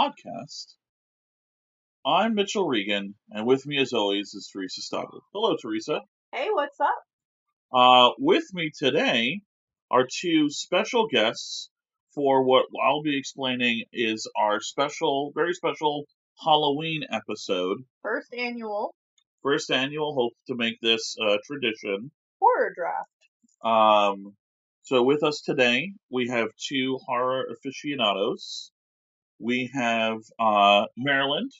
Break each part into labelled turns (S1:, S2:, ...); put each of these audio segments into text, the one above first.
S1: Welcome to a podcast. I'm Mitchell Regan, and with me, as always, is Theresa Stoddard. Hello, Theresa.
S2: Hey, what's up?
S1: Uh, with me today are two special guests for what I'll be explaining is our special, very special Halloween episode.
S2: First annual
S1: First annual, hope to make this a tradition.
S2: horror draft.
S1: Um, so with us today, we have two horror aficionados. We have uh, Maryland,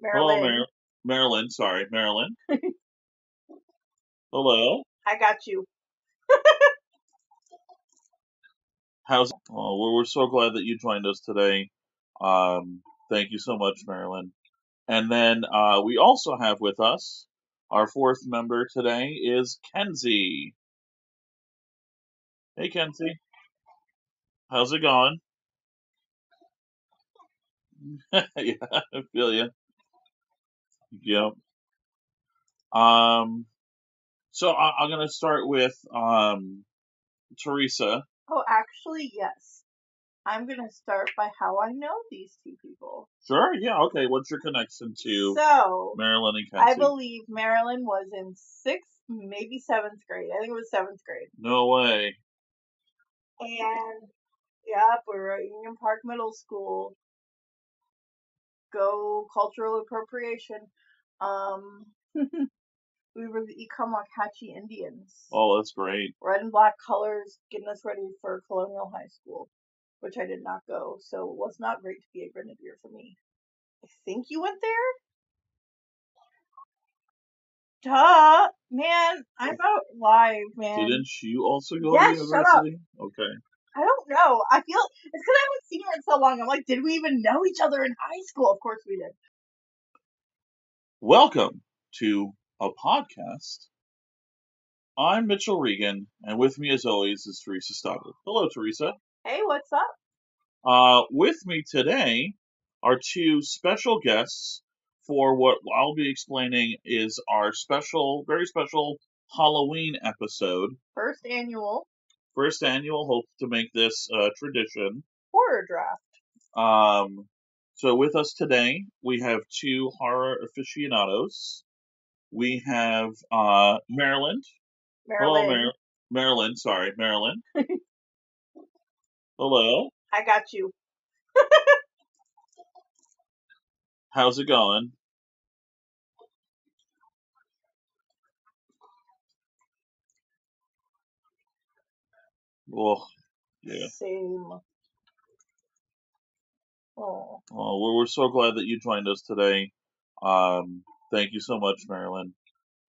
S1: Hello, Mar- Marilyn. Sorry, Maryland. Hello.
S2: I got you.
S1: How's? Oh, we're, we're so glad that you joined us today. Um, thank you so much, Marilyn. And then uh, we also have with us our fourth member today is Kenzie. Hey, Kenzie. How's it going? yeah, I feel you. Yep. Um, so I, I'm gonna start with um, Theresa.
S2: Oh, actually, yes. I'm gonna start by how I know these two people.
S1: Sure. Yeah. Okay. What's your connection to
S2: So,
S1: Marilyn and Kenzie?
S2: I believe Marilyn was in sixth, maybe seventh grade. I think it was seventh grade.
S1: No way.
S2: And, yep, we were at Union Park Middle School. Go cultural appropriation. Um, we were the Ikamakachi Indians.
S1: Oh, that's great.
S2: red and black colors, getting us ready for Colonial High School, which I did not go, so it was not great to be a grenadier for me. I think you went there? Duh! Man, I'm out live, man.
S1: Didn't you also go
S2: Yes,
S1: to university? Okay.
S2: I don't know. I feel it's because I haven't seen her in so long. I'm like, did we even know each other in high school? Of course we did.
S1: Welcome to a podcast. I'm Mitchell Regan, and with me, as always, is Theresa Stoddard. Hello, Theresa.
S2: Hey, what's up?
S1: Uh, with me today are two special guests for what I'll be explaining is our special, very special Halloween episode.
S2: First annual
S1: First annual, hope to make this a tradition.
S2: horror draft.
S1: Um, so with us today, we have two horror aficionados. We have uh, Maryland.
S2: Marilyn,
S1: Hello, Mar- Marilyn. Sorry, Maryland. Hello.
S2: I got you.
S1: How's it going? Well, yeah.
S2: Same. Oh.
S1: Oh, we're, we're so glad that you joined us today. Um, thank you so much, Marilyn.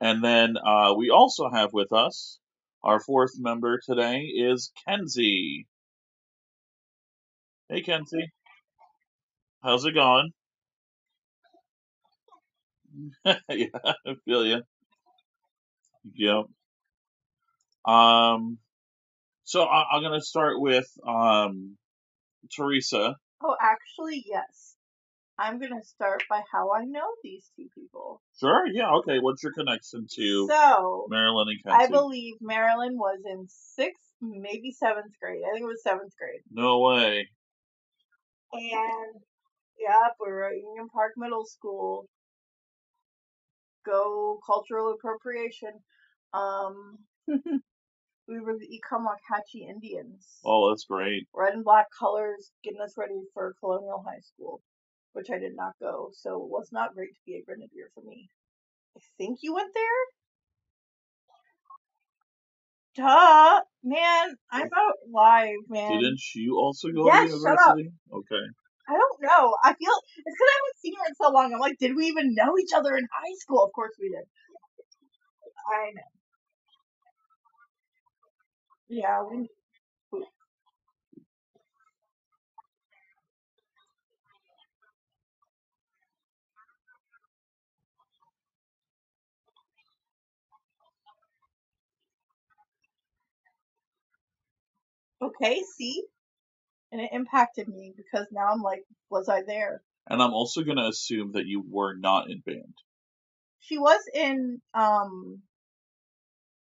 S1: And then uh, we also have with us our fourth member today is Kenzie. Hey, Kenzie. How's it going? yeah, I feel you. Yep. Um, so I, I'm gonna start with um, Theresa.
S2: Oh, actually, yes. I'm gonna start by how I know these two people.
S1: Sure. Yeah. Okay. What's your connection to
S2: So,
S1: Marilyn and Kenzie?
S2: I believe Marilyn was in sixth, maybe seventh grade. I think it was seventh grade.
S1: No way.
S2: And, yep, we were at Union Park Middle School. Go cultural appropriation. Um, we were the Ikamakachi Indians.
S1: Oh, that's great.
S2: red and black colors, getting us ready for Colonial High School, which I did not go, so it was not great to be a grenadier for me. I think you went there? Duh! Man, I'm out live, man.
S1: Didn't you also go
S2: Yes,
S1: to
S2: shut up.
S1: university? Okay.
S2: I don't know. I feel it's because I haven't seen her in so long. I'm like, did we even know each other in high school? Of course we did. I know. Yeah, we. Okay, see? And it impacted me because now I'm like, was I there?
S1: And I'm also going to assume that you were not in band.
S2: She was in um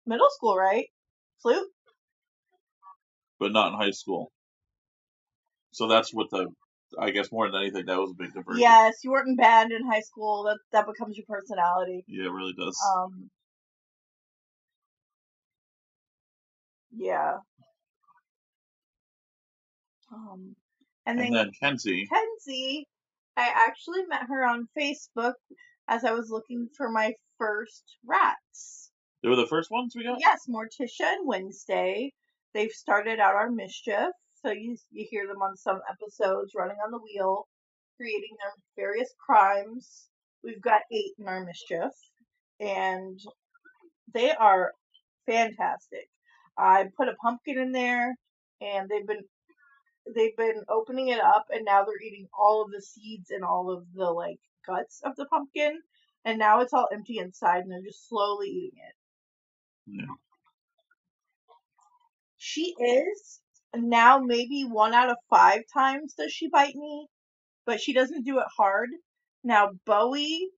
S2: middle school, right? Flute?
S1: But not in high school. So that's what the, I guess more than anything, that was a big difference.
S2: Yes, you weren't in band in high school. That that becomes your personality.
S1: Yeah, it really does.
S2: Um, yeah. Um, and,
S1: and
S2: then,
S1: then Kenzie,
S2: Kenzie, I actually met her on Facebook as I was looking for my first rats.
S1: they were the first ones we got.
S2: Yes, Morticia and Wednesday. They've started out our mischief, so you you hear them on some episodes running on the wheel, creating their various crimes. We've got eight in our mischief, and they are fantastic. I put a pumpkin in there, and they've been they've been opening it up, and now they're eating all of the seeds and all of the like guts of the pumpkin, and now it's all empty inside, and they're just slowly eating it.
S1: Yeah.
S2: She is now maybe one out of five times does she bite me, but she doesn't do it hard. Now Bowie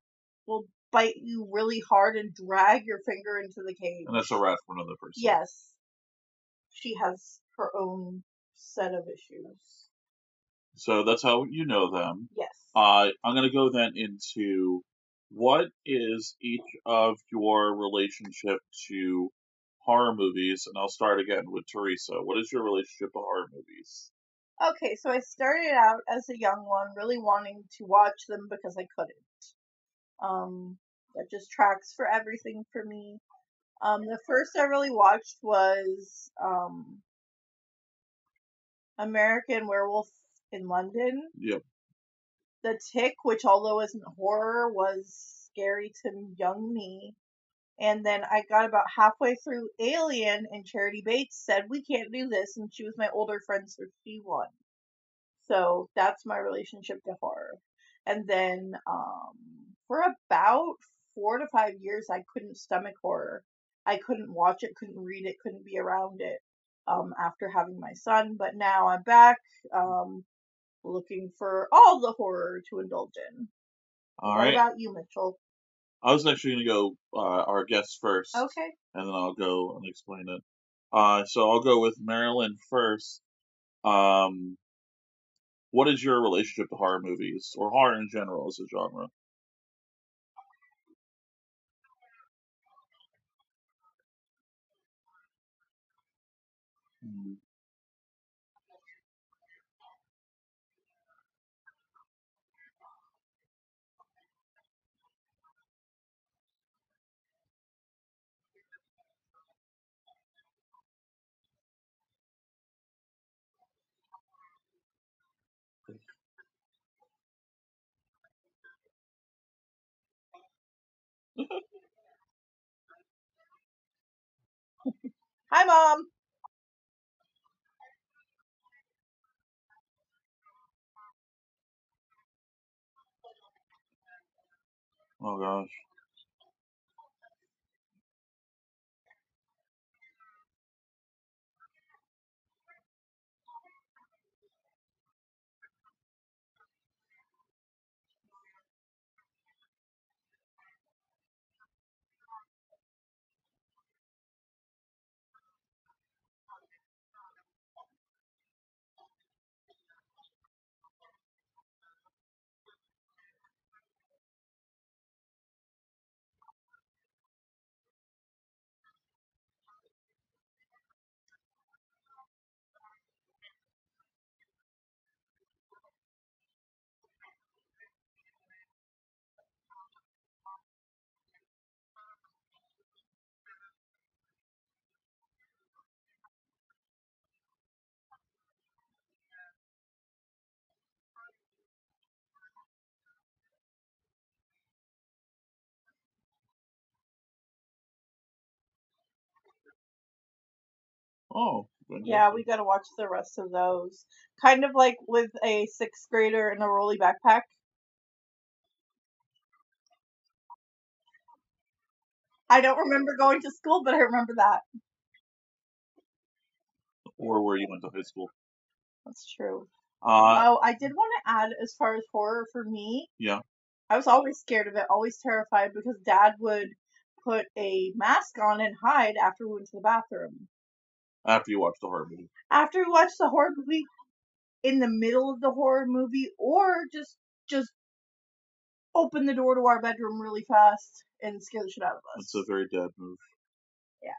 S2: will bite you really hard and drag your finger into the cage.
S1: And that's a rat for another person.
S2: Yes. She has her own set of issues.
S1: So that's how you know them.
S2: Yes.
S1: Uh, I'm going to go then into what is each of your relationship to horror movies, and I'll start again with Theresa. What is your relationship to horror movies?
S2: Okay, so I started out as a young one, really wanting to watch them because I couldn't. Um, that just tracks for everything for me. Um, the first I really watched was um, American Werewolf in London.
S1: Yep.
S2: The Tick, which although isn't horror, was scary to young me. And then I got about halfway through Alien, and Charity Bates said, We can't do this. And she was my older friend, so she won. So that's my relationship to horror. And then um, for about four to five years, I couldn't stomach horror. I couldn't watch it, couldn't read it, couldn't be around it um, after having my son. But now I'm back um, looking for all the horror to indulge in.
S1: All
S2: what
S1: right.
S2: about you, Mitchell?
S1: I was actually going to go uh, our guests first,
S2: Okay.
S1: and then I'll go and explain it. Uh, so I'll go with Marilyn first. Um, what is your relationship to horror movies or horror in general as a genre?
S2: Hi, Mom.
S1: Oh gosh. Oh.
S2: Yeah, we gotta watch the rest of those. Kind of like with a sixth grader in a rolly backpack. I don't remember going to school, but I remember that.
S1: Or where you went to high school.
S2: That's true.
S1: Uh,
S2: oh, I did want to add as far as horror for me.
S1: Yeah.
S2: I was always scared of it, always terrified because dad would put a mask on and hide after we went to the bathroom.
S1: After you watch the horror movie.
S2: After you watch the horror movie, in the middle of the horror movie or just just open the door to our bedroom really fast and scare the shit out of us.
S1: It's a very dad move.
S2: Yeah.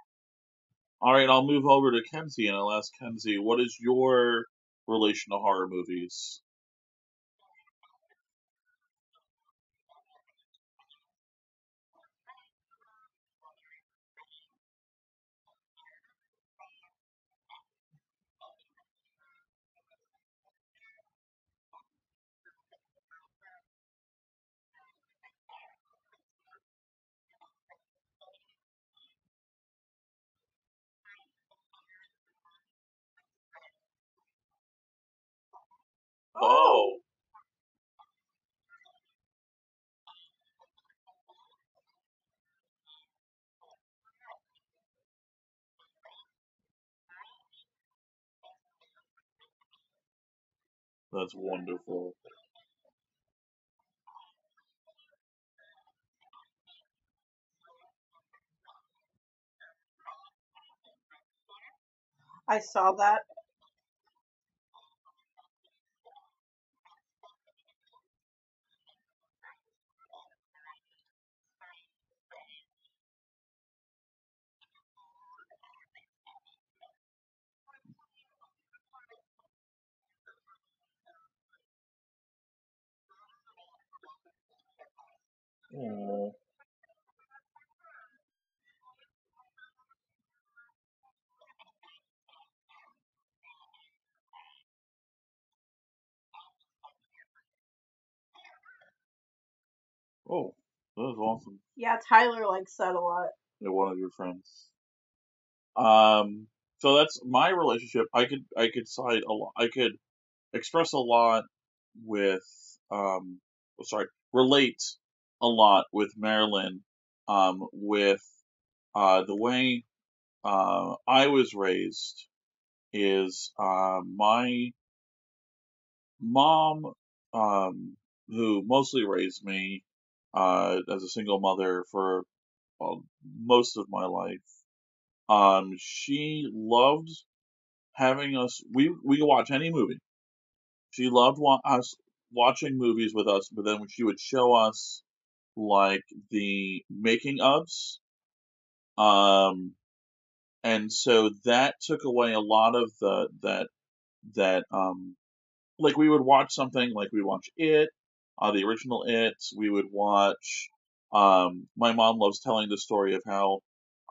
S1: All right, I'll move over to Kenzie and I'll ask Kenzie, what is your relation to horror movies? Oh. oh, that's wonderful.
S2: I saw that.
S1: Oh, that was awesome.
S2: Yeah, Tyler likes that a lot.
S1: They're one of your friends. Um, so that's my relationship. I could I could side a lot. I could express a lot with um. oh, Sorry, relate a lot with Marilyn. Um, with uh the way uh I was raised is uh my mom um who mostly raised me uh as a single mother for well, most of my life. Um, she loved having us. We we could watch any movie. She loved wa- us watching movies with us, but then when she would show us like the making ofs, um, and so that took away a lot of the that that um like we would watch something like we watch it, uh, the original It. We would watch. Um, my mom loves telling the story of how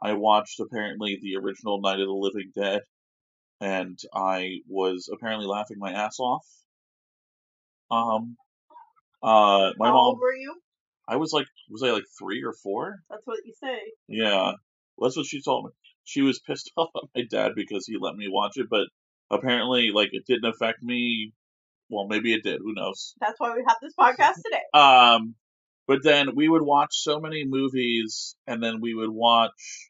S1: I watched apparently the original Night of the Living Dead, and I was apparently laughing my ass off. Um, uh, my
S2: How
S1: mom,
S2: old were you?
S1: I was like, was I like three or four?
S2: That's what you say.
S1: Yeah, that's what she told me. She was pissed off at my dad because he let me watch it, but apparently, like, it didn't affect me. Well, maybe it did. Who knows?
S2: That's why we have this podcast today.
S1: Um, but then we would watch so many movies, and then we would watch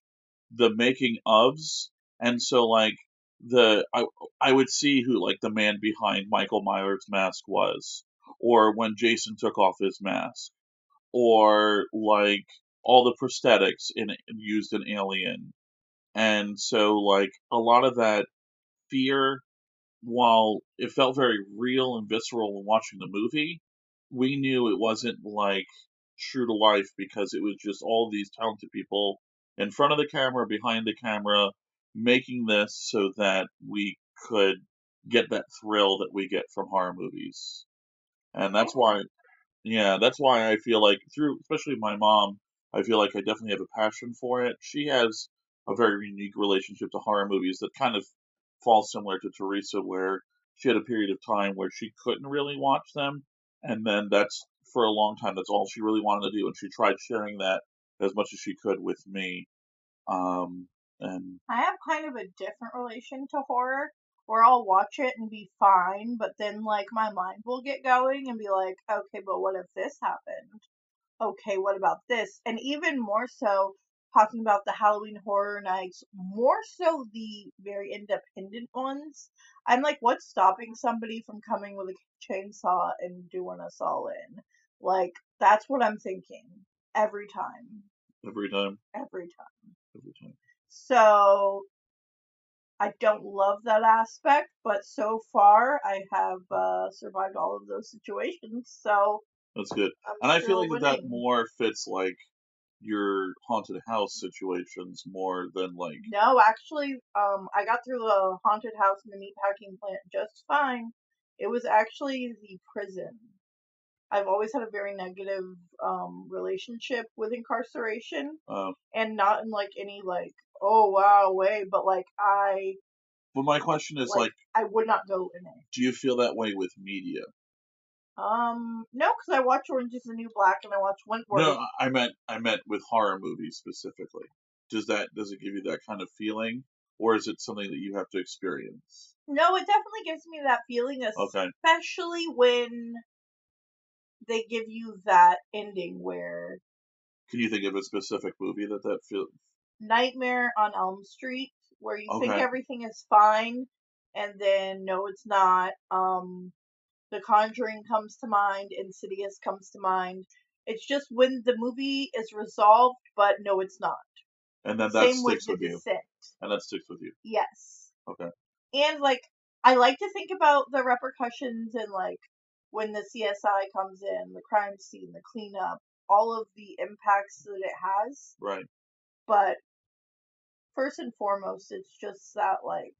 S1: the making ofs, and so like the I I would see who like the man behind Michael Myers' mask was, or when Jason took off his mask, or like all the prosthetics in used in Alien, and so like a lot of that fear, while it felt very real and visceral when watching the movie, we knew it wasn't like true to life because it was just all these talented people in front of the camera, behind the camera, making this so that we could get that thrill that we get from horror movies. And that's why, yeah, that's why I feel like through, especially my mom, I feel like I definitely have a passion for it. She has a very unique relationship to horror movies that kind of falls similar to Theresa, where she had a period of time where she couldn't really watch them, and then that's for a long time that's all she really wanted to do, and she tried sharing that as much as she could with me. Um, and
S2: I have kind of a different relation to horror where I'll watch it and be fine, but then like my mind will get going and be like, okay, but what if this happened? Okay, what about this? And even more so, talking about the Halloween horror nights, more so the very independent ones. I'm like, what's stopping somebody from coming with a chainsaw and doing us all in? Like, that's what I'm thinking every time.
S1: every time,
S2: Every time.
S1: every time.
S2: So I don't love that aspect, but so far I have uh, survived all of those situations. So
S1: That's good.
S2: I'm
S1: And I feel like that, that more fits like your haunted house situations more than like
S2: No, actually, um, I got through the haunted house and the meatpacking plant just fine. It was actually the prison. I've always had a very negative um, relationship with incarceration,
S1: uh,
S2: and not in like any like oh wow way, but like I
S1: but my question is
S2: like,
S1: like
S2: I would not go in it.
S1: do you feel that way with media?
S2: Um, no, because I watch Orange Is the New Black and I watch Wentworth.
S1: No, I meant I meant with horror movies specifically. Does that does it give you that kind of feeling, or is it something that you have to experience?
S2: No, it definitely gives me that feeling,
S1: Okay,
S2: especially when they give you that ending where
S1: can you think of a specific movie that that feel?
S2: Nightmare on Elm Street, where you think everything is fine, and then no, it's not. Um, The Conjuring comes to mind, Insidious comes to mind. It's just when the movie is resolved, but no, it's not.
S1: And then that
S2: Same with
S1: sticks
S2: The
S1: with you,
S2: Descent.
S1: and that sticks with you.
S2: Yes.
S1: Okay.
S2: And like, I like to think about the repercussions and like when the CSI comes in, the crime scene, the cleanup, all of the impacts that it has.
S1: Right.
S2: But first and foremost, it's just that like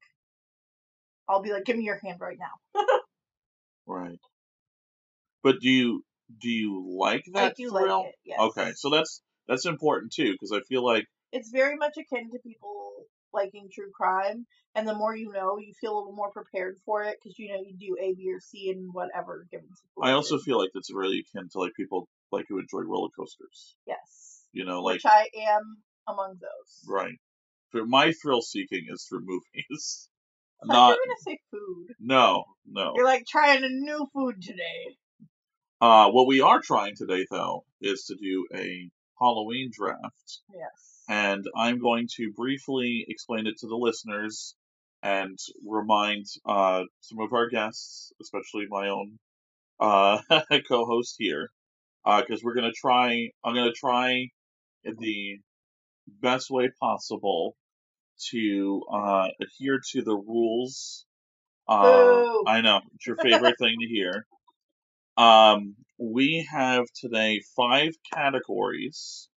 S2: I'll be like, give me your hand right now.
S1: But do you do you like
S2: I
S1: that
S2: do
S1: thrill?
S2: like it. Yes.
S1: Okay, so that's that's important too because I feel like
S2: it's very much akin to people liking true crime, and the more you know, you feel a little more prepared for it because you know you do A, B, or C in whatever given situation.
S1: I also feel like that's really akin to like people like who enjoy roller coasters.
S2: yes,
S1: You know, like
S2: which I am among those.
S1: right. My thrill seeking is through movies.
S2: I
S1: Not
S2: gonna say food.
S1: no no.
S2: You're like trying a new food today.
S1: Uh, what we are trying today though is to do a Halloween draft,
S2: Yes.
S1: and I'm going to briefly explain it to the listeners and remind uh, some of our guests, especially my own uh, co-host here, because we're gonna try. I'm gonna try the best way possible to uh, adhere to the rules. Uh, I know it's your favorite thing to hear. Um, we have today five categories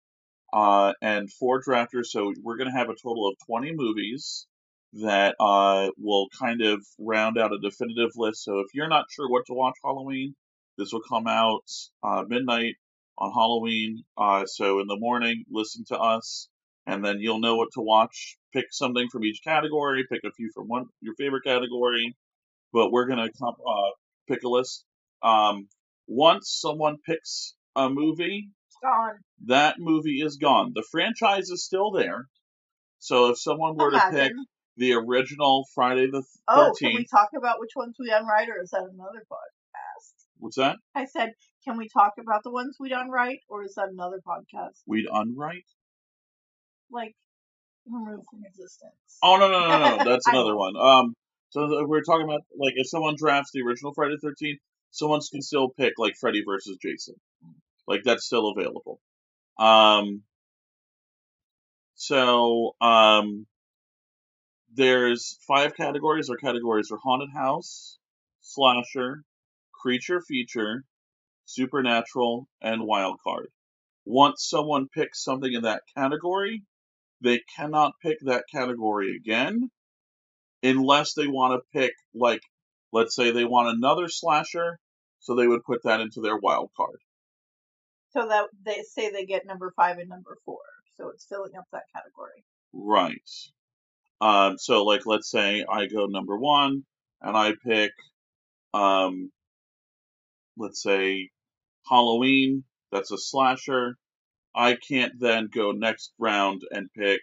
S1: uh, and four drafters, so we're going to have a total of 20 movies that uh, will kind of round out a definitive list. So if you're not sure what to watch Halloween, this will come out uh, midnight on Halloween. Uh, so in the morning, listen to us, and then you'll know what to watch. Pick something from each category. Pick a few from one your favorite category. But we're gonna come, uh, pick a list. Um, once someone picks a movie,
S2: It's gone.
S1: that movie is gone. The franchise is still there. So if someone were to pick
S2: Imagine.
S1: the original Friday the
S2: Oh, can we
S1: Thirteenth,
S2: talk about which ones we done right, or is that another podcast?
S1: what's that?
S2: I said, can we talk about the ones we done right, or is that another podcast?
S1: We'd unwrite?
S2: Like, remove from existence.
S1: Oh no no no no, no. that's
S2: I
S1: another one. Um, so if we're talking about like if someone drafts the original Friday the Thirteenth, someone can still pick like Freddy versus Jason, like that's still available. Um, so um, there's five categories. Our categories are haunted house, slasher, creature feature, supernatural, and wild card. Once someone picks something in that category, they cannot pick that category again unless they want to pick like let's say they want another slasher so they would put that into their wild card.
S2: So that they say they get number five and number four. So it's filling up that category.
S1: right. Um so like let's say i go number one and i pick um let's say halloween that's a slasher. I can't then go next round and pick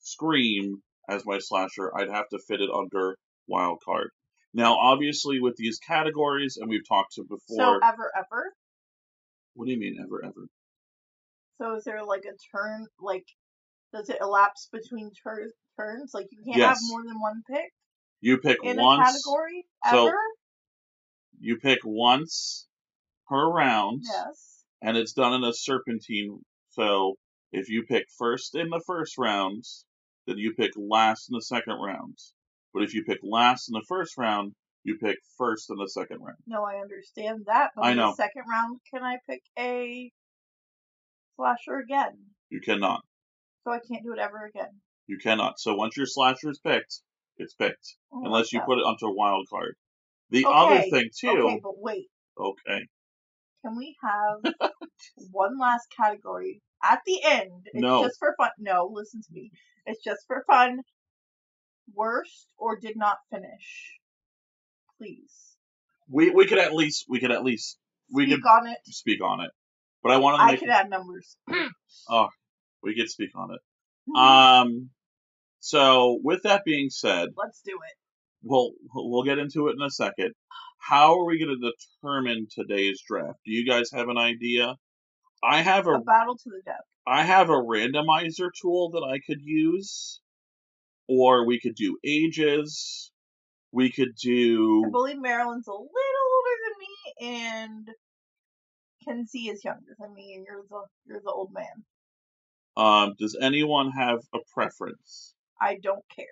S1: scream as my slasher. I'd have to fit it under wild card now obviously with these categories and we've talked to before
S2: So ever, ever.
S1: what do you mean ever ever
S2: So is there like a turn? Like, does it elapse between tur- turns? Like you can't
S1: Yes.
S2: have more than one pick
S1: you pick
S2: in
S1: once
S2: a category
S1: so-
S2: ever.
S1: you pick once per round
S2: Yes.
S1: and it's done in a serpentine so if you pick first in the first round then you pick last in the second round. But if you pick last in the first round, you pick first in the second round.
S2: No, I understand that, but
S1: I
S2: in
S1: know.
S2: the second round, can I pick a slasher again?
S1: You cannot.
S2: So I can't do it ever again.
S1: You cannot. So once your slasher is picked, it's picked.
S2: Oh Don't
S1: Unless you put it onto a wild card. The
S2: Okay,
S1: other thing too
S2: Okay, but wait.
S1: okay.
S2: Can we have one last category at the end? It's
S1: No.
S2: just for fun. No, listen to me. It's just for fun. Worst or did not finish. Please.
S1: We we could at least we could at least we
S2: Speak
S1: could
S2: on it.
S1: speak on it. But I wanted to
S2: I
S1: make
S2: could add numbers.
S1: Oh, we could speak on it.
S2: Hmm.
S1: Um so with that being said,
S2: Let's do it.
S1: we'll we'll get into it in a second. How are we going to determine today's draft? Do you guys have an idea? I have a
S2: A battle to the death.
S1: I have a randomizer tool that I could use, or we could do ages. We could do.
S2: I believe Marilyn's a little older than me, and Kenzie is younger than me, and you're the you're the old man.
S1: um. Does anyone have a preference?
S2: I don't care.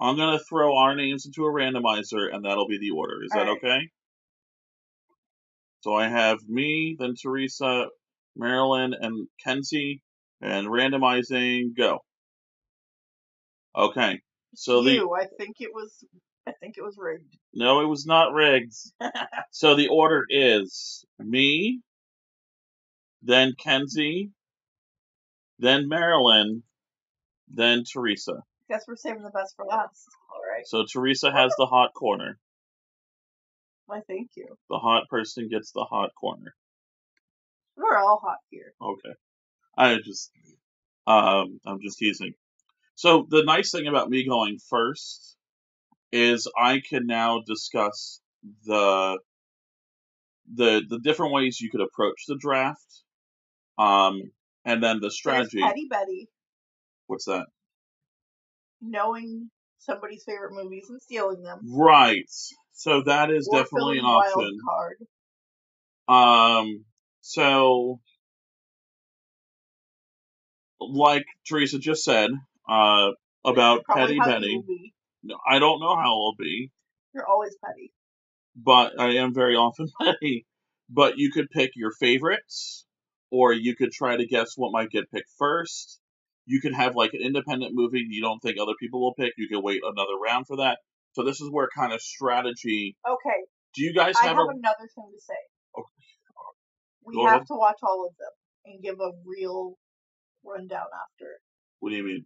S1: I'm gonna throw our names into a randomizer, and that'll be the order. Is
S2: All
S1: that
S2: right.
S1: okay? So I have me, then Theresa, Marilyn, and Kenzie, and randomizing. Go. Okay. So the
S2: you, I think it was I think it was rigged.
S1: no, it was not rigged. So the order is me, then Kenzie, then Marilyn, then Theresa.
S2: Guess we're saving the best for last. All right.
S1: So Theresa has the hot corner.
S2: Why, thank you.
S1: The hot person gets the hot corner.
S2: We're all hot here.
S1: Okay. I just um I'm just teasing. So the nice thing about me going first is I can now discuss the the the different ways you could approach the draft. Um and then the
S2: There's
S1: strategy.
S2: Petty Betty,
S1: What's that?
S2: knowing somebody's favorite movies and stealing them.
S1: Right. So that is
S2: or
S1: definitely an option.
S2: card.
S1: Um so like Theresa just said, uh about
S2: Probably
S1: Petty
S2: how you
S1: Betty.
S2: will be.
S1: No, I don't know how it'll be,
S2: You're always petty.
S1: but I am very often petty. But you could pick your favorites, or you could try to guess what might get picked first. You could have like an independent movie you don't think other people will pick. You could wait another round for that. So this is where kind of strategy.
S2: Okay,
S1: Do you guys have,
S2: I
S1: have
S2: have
S1: a?
S2: another thing to say.
S1: Okay.
S2: We
S1: Go
S2: have
S1: ahead.
S2: to watch all of them and give a real rundown after.
S1: What do you mean?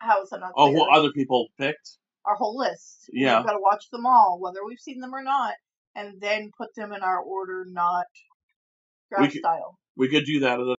S2: How is that not
S1: Oh,
S2: clear?
S1: what other people picked?
S2: our whole list.
S1: Yeah.
S2: We've got to watch them all, whether we've seen them or not, and then put them in our order, not
S1: We
S2: draft
S1: could-
S2: style.
S1: We could do that at a